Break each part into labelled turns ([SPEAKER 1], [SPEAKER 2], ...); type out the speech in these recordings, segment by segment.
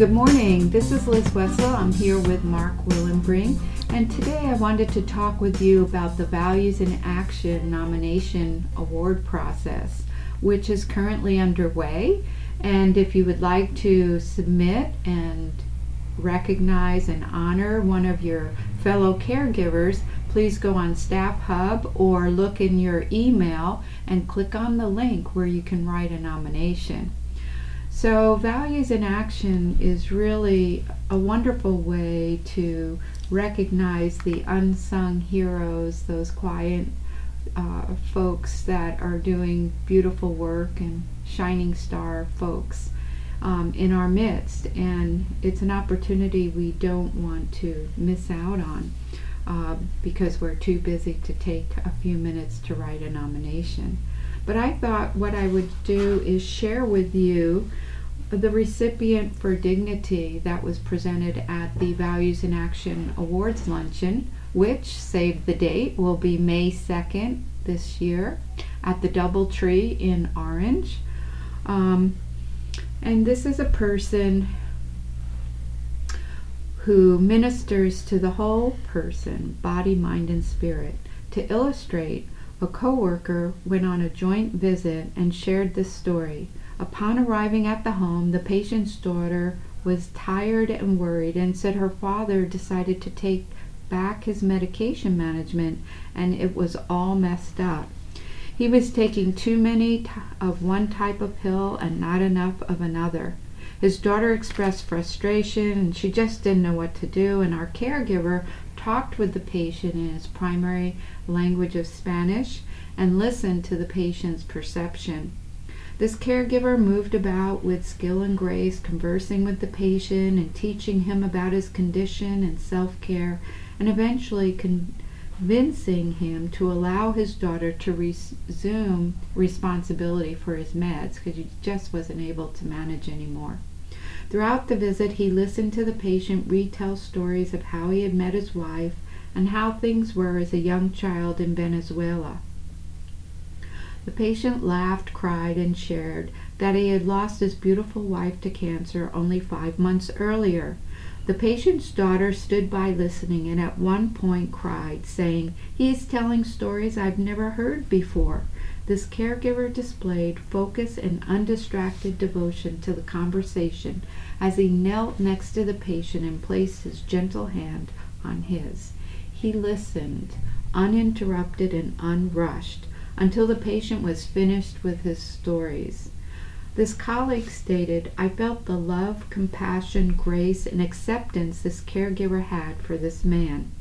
[SPEAKER 1] Good morning. This is Liz Wessel. I'm here with Mark Willenbring, and today I wanted to talk with you about the Values in Action nomination award process, which is currently underway. And if you would like to submit and recognize and honor one of your fellow caregivers, please go on Staff Hub or look in your email and click on the link where you can write a nomination. So, Values in Action is really a wonderful way to recognize the unsung heroes, those quiet uh, folks that are doing beautiful work and shining star folks um, in our midst. And it's an opportunity we don't want to miss out on uh, because we're too busy to take a few minutes to write a nomination. But I thought what I would do is share with you the recipient for dignity that was presented at the Values in Action Awards luncheon, which, save the date, will be May 2nd this year at the Doubletree in Orange. Um, and this is a person who ministers to the whole person, body, mind, and spirit. To illustrate, a coworker went on a joint visit and shared this story. Upon arriving at the home, the patient's daughter was tired and worried and said her father decided to take back his medication management and it was all messed up. He was taking too many of one type of pill and not enough of another. His daughter expressed frustration and she just didn't know what to do, and our caregiver talked with the patient in his primary language of Spanish and listened to the patient's perception. This caregiver moved about with skill and grace, conversing with the patient and teaching him about his condition and self care, and eventually convincing him to allow his daughter to resume responsibility for his meds because he just wasn't able to manage anymore. Throughout the visit, he listened to the patient retell stories of how he had met his wife and how things were as a young child in Venezuela. The patient laughed, cried, and shared that he had lost his beautiful wife to cancer only five months earlier. The patient's daughter stood by listening and at one point cried, saying, He is telling stories I've never heard before. This caregiver displayed focus and undistracted devotion to the conversation as he knelt next to the patient and placed his gentle hand on his. He listened, uninterrupted and unrushed until the patient was finished with his stories. This colleague stated, I felt the love, compassion, grace, and acceptance this caregiver had for this man.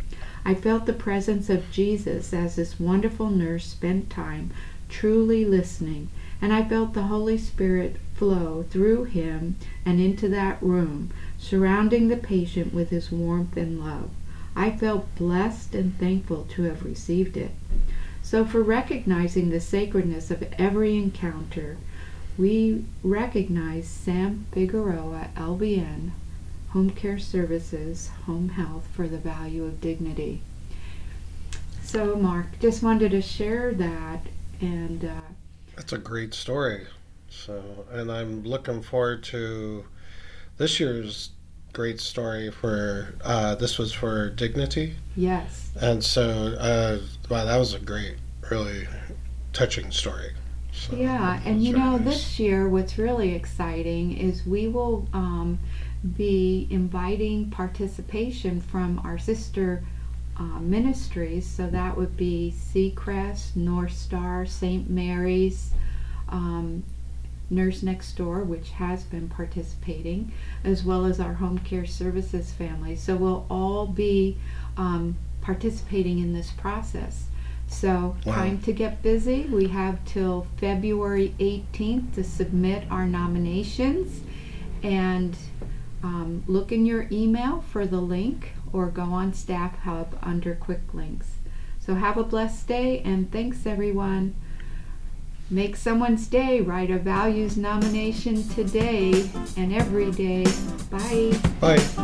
[SPEAKER 1] I felt the presence of Jesus as this wonderful nurse spent time truly listening, and I felt the Holy Spirit flow through him and into that room, surrounding the patient with his warmth and love. I felt blessed and thankful to have received it. So, for recognizing the sacredness of every encounter, we recognize Sam Figueroa, LVN, Home Care Services, Home Health for the value of dignity. So, Mark, just wanted to share that, and uh,
[SPEAKER 2] that's a great story. So, and I'm looking forward to this year's great story for uh, this was for dignity.
[SPEAKER 1] Yes.
[SPEAKER 2] And so, uh, wow, that was a great, really touching story.
[SPEAKER 1] So yeah, and you know, nice. this year, what's really exciting is we will um, be inviting participation from our sister uh, ministries. So that would be Seacrest, North Star, St. Mary's, um, Nurse Next Door, which has been participating, as well as our home care services family. So we'll all be um, participating in this process. So, wow. time to get busy. We have till February 18th to submit our nominations. And um, look in your email for the link or go on Staff Hub under Quick Links. So, have a blessed day and thanks everyone. Make someone's day. Write a values nomination today and every day. Bye.
[SPEAKER 2] Bye.